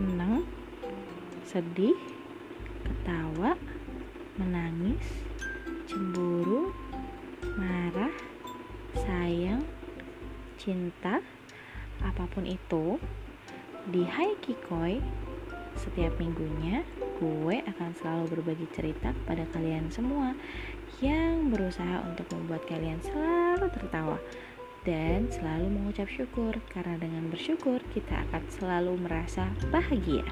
senang, sedih, ketawa, menangis, cemburu, marah, sayang, cinta, apa pun itu, di Hai Kikoi setiap minggunya gue akan selalu berbagi cerita kepada kalian semua yang berusaha untuk membuat kalian selalu tertawa dan selalu mengucap syukur karena dengan bersyukur kita akan selalu merasa bahagia.